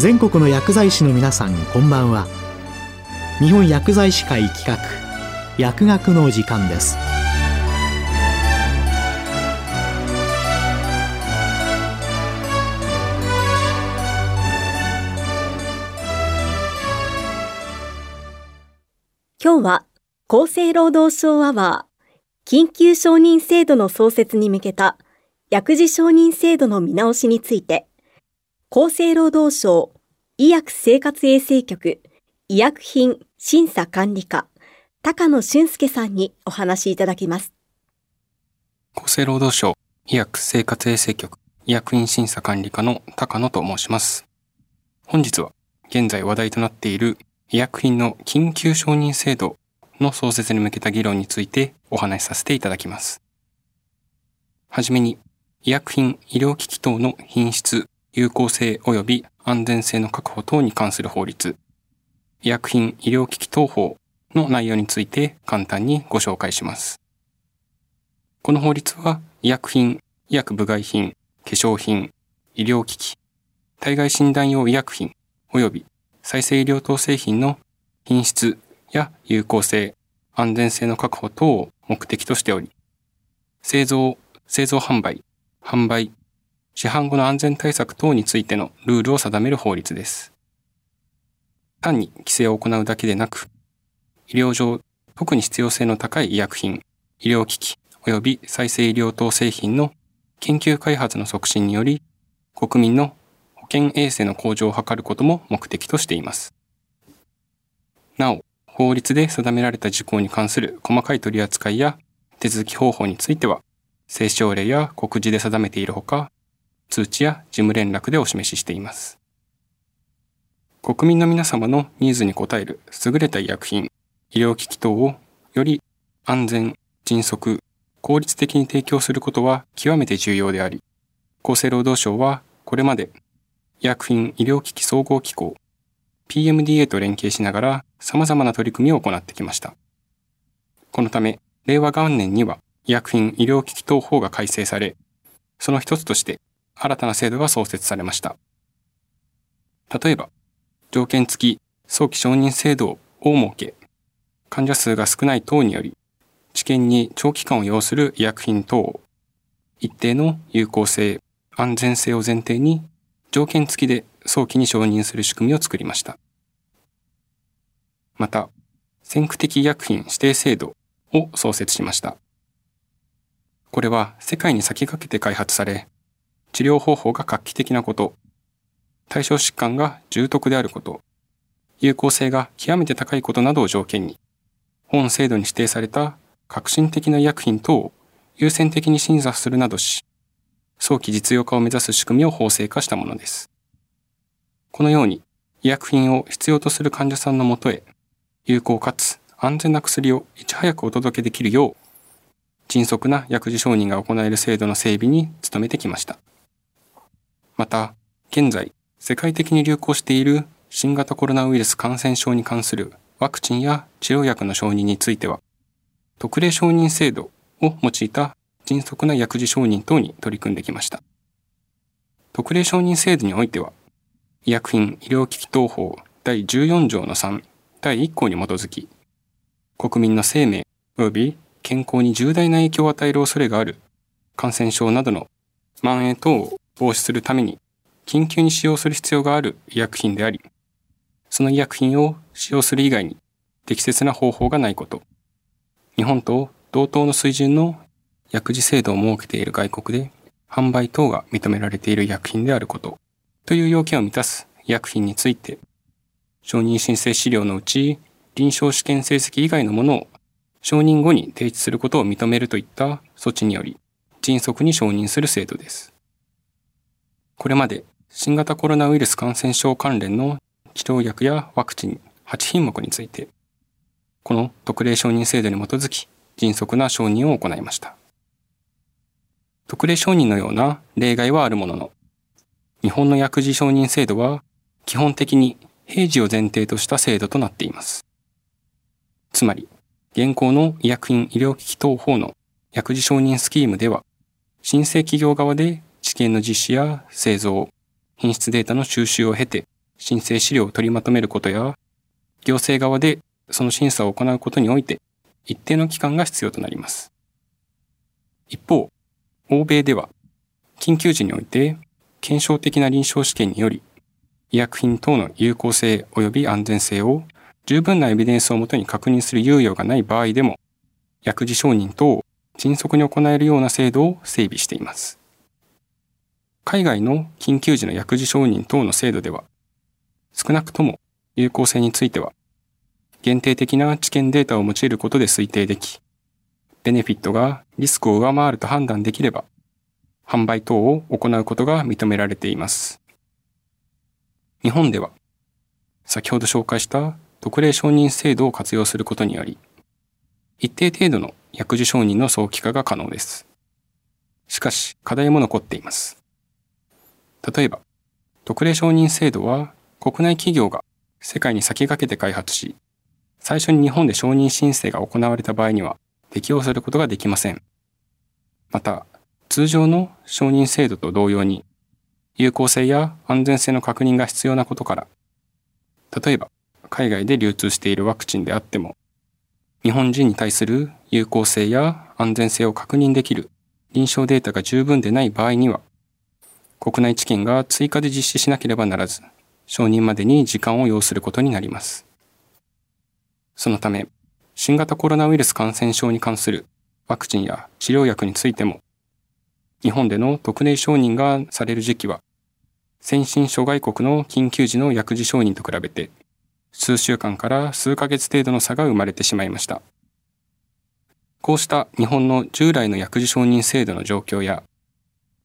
全国の薬剤師の皆さんこんばんは。日本薬剤師会企画薬学の時間です。今日は厚生労働省アワー緊急承認制度の創設に向けた薬事承認制度の見直しについて厚生労働省医薬生活衛生局医薬品審査管理課高野俊介さんにお話いただきます厚生労働省医薬生活衛生局医薬品審査管理課の高野と申します本日は現在話題となっている医薬品の緊急承認制度の創設に向けた議論についてお話しさせていただきます。はじめに、医薬品医療機器等の品質、有効性及び安全性の確保等に関する法律、医薬品医療機器等法の内容について簡単にご紹介します。この法律は医薬品、医薬部外品、化粧品、医療機器、体外診断用医薬品及び再生医療等製品の品質や有効性、安全性の確保等を目的としており、製造、製造販売、販売、市販後の安全対策等についてのルールを定める法律です。単に規制を行うだけでなく、医療上特に必要性の高い医薬品、医療機器及び再生医療等製品の研究開発の促進により、国民の保健衛生の向上を図ることも目的としています。なお、法律で定められた事項に関する細かい取り扱いや手続き方法については、政省令や告示で定めているほか、通知や事務連絡でお示ししています。国民の皆様のニーズに応える優れた医薬品、医療機器等をより安全、迅速、効率的に提供することは極めて重要であり、厚生労働省はこれまで医薬品医療機器総合機構 PMDA と連携しながら様々な取り組みを行ってきました。このため、令和元年には医薬品医療機器等法が改正され、その一つとして新たな制度が創設されました。例えば、条件付き早期承認制度を設け、患者数が少ない等により、治験に長期間を要する医薬品等を、一定の有効性、安全性を前提に条件付きで早期に承認する仕組みを作りました。また、先駆的医薬品指定制度を創設しました。これは世界に先駆けて開発され、治療方法が画期的なこと、対象疾患が重篤であること、有効性が極めて高いことなどを条件に、本制度に指定された革新的な医薬品等を優先的に審査するなどし、早期実用化を目指す仕組みを法制化したものです。このように医薬品を必要とする患者さんのもとへ有効かつ安全な薬をいち早くお届けできるよう迅速な薬事承認が行える制度の整備に努めてきました。また、現在世界的に流行している新型コロナウイルス感染症に関するワクチンや治療薬の承認については、特例承認制度を用いた迅速な薬事承認等に取り組んできました。特例承認制度においては、医薬品医療機器等法第14条の3第1項に基づき、国民の生命及び健康に重大な影響を与える恐れがある感染症などの蔓延等を防止するために緊急に使用する必要がある医薬品であり、その医薬品を使用する以外に適切な方法がないこと、日本と同等の水準の薬事制度を設けている外国で販売等が認められている医薬品であること、という要件を満たす医薬品について、承認申請資料のうち臨床試験成績以外のものを承認後に提出することを認めるといった措置により、迅速に承認する制度です。これまで新型コロナウイルス感染症関連の治療薬やワクチン8品目について、この特例承認制度に基づき迅速な承認を行いました。特例承認のような例外はあるものの、日本の薬事承認制度は基本的に平時を前提とした制度となっています。つまり、現行の医薬品医療機器等法の薬事承認スキームでは、申請企業側で治験の実施や製造、品質データの収集を経て、申請資料を取りまとめることや、行政側でその審査を行うことにおいて一定の期間が必要となります。一方、欧米では緊急時において検証的な臨床試験により医薬品等の有効性及び安全性を十分なエビデンスをもとに確認する猶予がない場合でも薬事承認等を迅速に行えるような制度を整備しています。海外の緊急時の薬事承認等の制度では少なくとも有効性については限定的な知見データを用いることで推定でき、ベネフィットがリスクを上回ると判断できれば、販売等を行うことが認められています。日本では、先ほど紹介した特例承認制度を活用することにより、一定程度の薬事承認の早期化が可能です。しかし、課題も残っています。例えば、特例承認制度は国内企業が世界に先駆けて開発し、最初に日本で承認申請が行われた場合には適用することができません。また、通常の承認制度と同様に、有効性や安全性の確認が必要なことから、例えば海外で流通しているワクチンであっても、日本人に対する有効性や安全性を確認できる臨床データが十分でない場合には、国内知見が追加で実施しなければならず、承認までに時間を要することになります。そのため、新型コロナウイルス感染症に関するワクチンや治療薬についても、日本での特例承認がされる時期は、先進諸外国の緊急時の薬事承認と比べて、数週間から数ヶ月程度の差が生まれてしまいました。こうした日本の従来の薬事承認制度の状況や、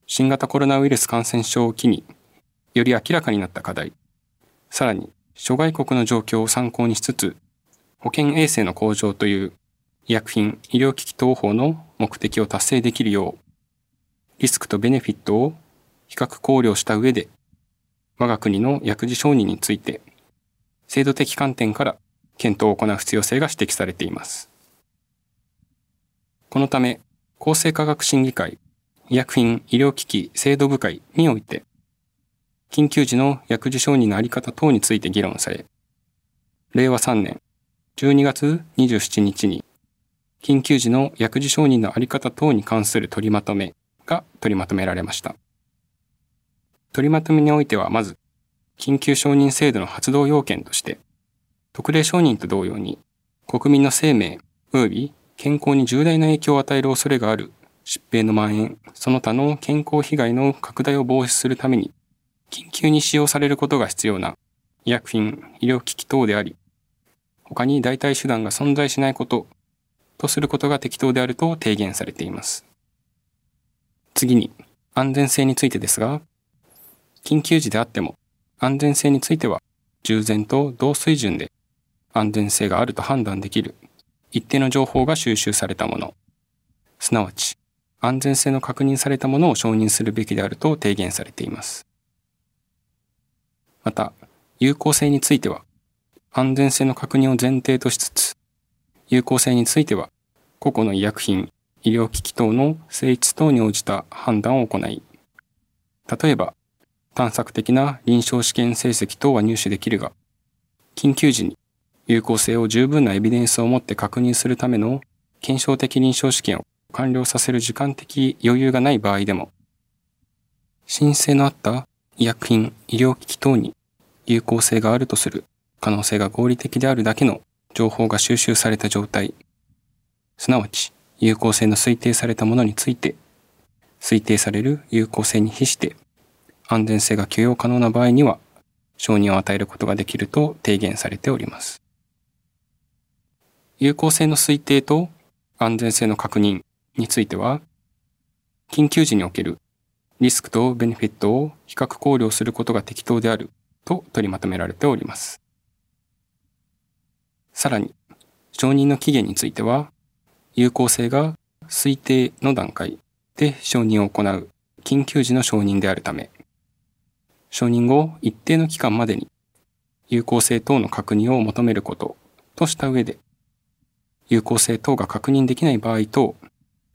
新型コロナウイルス感染症を機により明らかになった課題、さらに、諸外国の状況を参考にしつつ、保健衛生の向上という医薬品、医療機器等法の目的を達成できるよう、リスクとベネフィットを比較考慮した上で、我が国の薬事承認について、制度的観点から検討を行う必要性が指摘されています。このため、厚生科学審議会、医薬品医療機器制度部会において、緊急時の薬事承認のあり方等について議論され、令和3年12月27日に、緊急時の薬事承認のあり方等に関する取りまとめが取りまとめられました。取りまとめにおいては、まず、緊急承認制度の発動要件として、特例承認と同様に、国民の生命及び健康に重大な影響を与える恐れがある疾病の蔓延、その他の健康被害の拡大を防止するために緊急に使用されることが必要な医薬品、医療機器等であり、他に代替手段が存在しないこととすることが適当であると提言されています。次に、安全性についてですが、緊急時であっても安全性については従前と同水準で安全性があると判断できる一定の情報が収集されたもの、すなわち安全性の確認されたものを承認するべきであると提言されています。また、有効性については、安全性の確認を前提としつつ、有効性については、個々の医薬品、医療機器等の性質等に応じた判断を行い、例えば、探索的な臨床試験成績等は入手できるが、緊急時に有効性を十分なエビデンスを持って確認するための検証的臨床試験を完了させる時間的余裕がない場合でも、申請のあった医薬品、医療機器等に有効性があるとする可能性が合理的であるだけの情報が収集された状態、すなわち有効性の推定されたものについて、推定される有効性に比して安全性が許容可能な場合には承認を与えることができると提言されております。有効性の推定と安全性の確認については、緊急時におけるリスクとベネフィットを比較考慮することが適当であると取りまとめられております。さらに、承認の期限については、有効性が推定の段階で承認を行う緊急時の承認であるため、承認後一定の期間までに有効性等の確認を求めることとした上で、有効性等が確認できない場合と、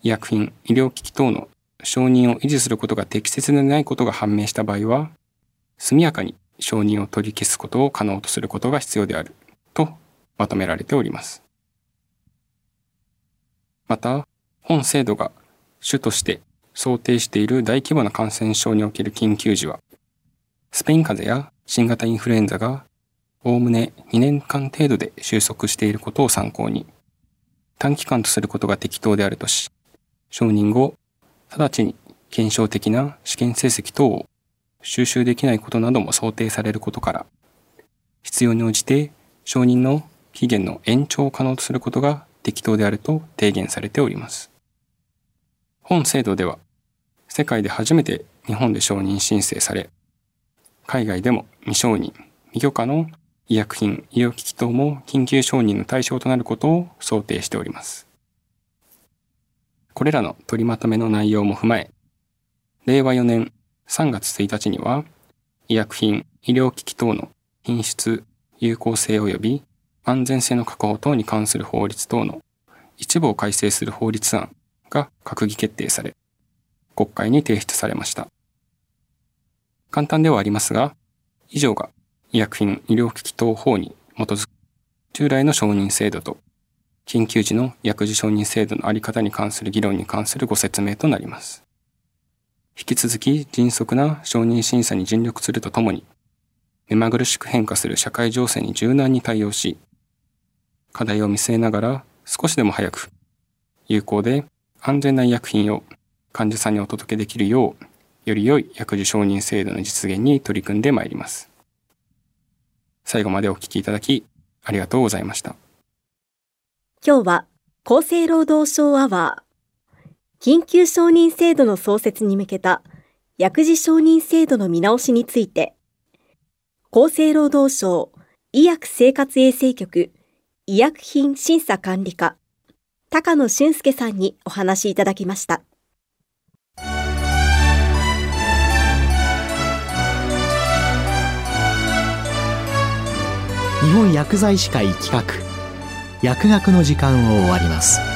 医薬品、医療機器等の承認を維持することが適切でないことが判明した場合は、速やかに承認を取り消すことを可能とすることが必要であるとまとめられております。また、本制度が主として想定している大規模な感染症における緊急時は、スペイン風邪や新型インフルエンザがおおむね2年間程度で収束していることを参考に、短期間とすることが適当であるとし、承認後、直ちに検証的な試験成績等を収集できないことなども想定されることから、必要に応じて承認の期限の延長を可能とすることが適当であると提言されております。本制度では、世界で初めて日本で承認申請され、海外でも未承認、未許可の医薬品、医療機器等も緊急承認の対象となることを想定しております。これらの取りまとめの内容も踏まえ、令和4年3月1日には、医薬品、医療機器等の品質、有効性及び安全性の確保等に関する法律等の一部を改正する法律案が閣議決定され、国会に提出されました。簡単ではありますが、以上が医薬品医療機器等法に基づく従来の承認制度と緊急時の薬事承認制度のあり方に関する議論に関するご説明となります。引き続き迅速な承認審査に尽力するとともに、目まぐるしく変化する社会情勢に柔軟に対応し、課題を見据えながら少しでも早く、有効で安全な医薬品を患者さんにお届けできるよう、より良い薬事承認制度の実現に取り組んでまいります。最後までお聞きいただき、ありがとうございました。今日は、厚生労働省アワー、緊急承認制度の創設に向けた薬事承認制度の見直しについて、厚生労働省医薬生活衛生局医薬品審査管理課、高野俊介さんにお話しいただきました。日本薬剤師会企画薬学の時間を終わります。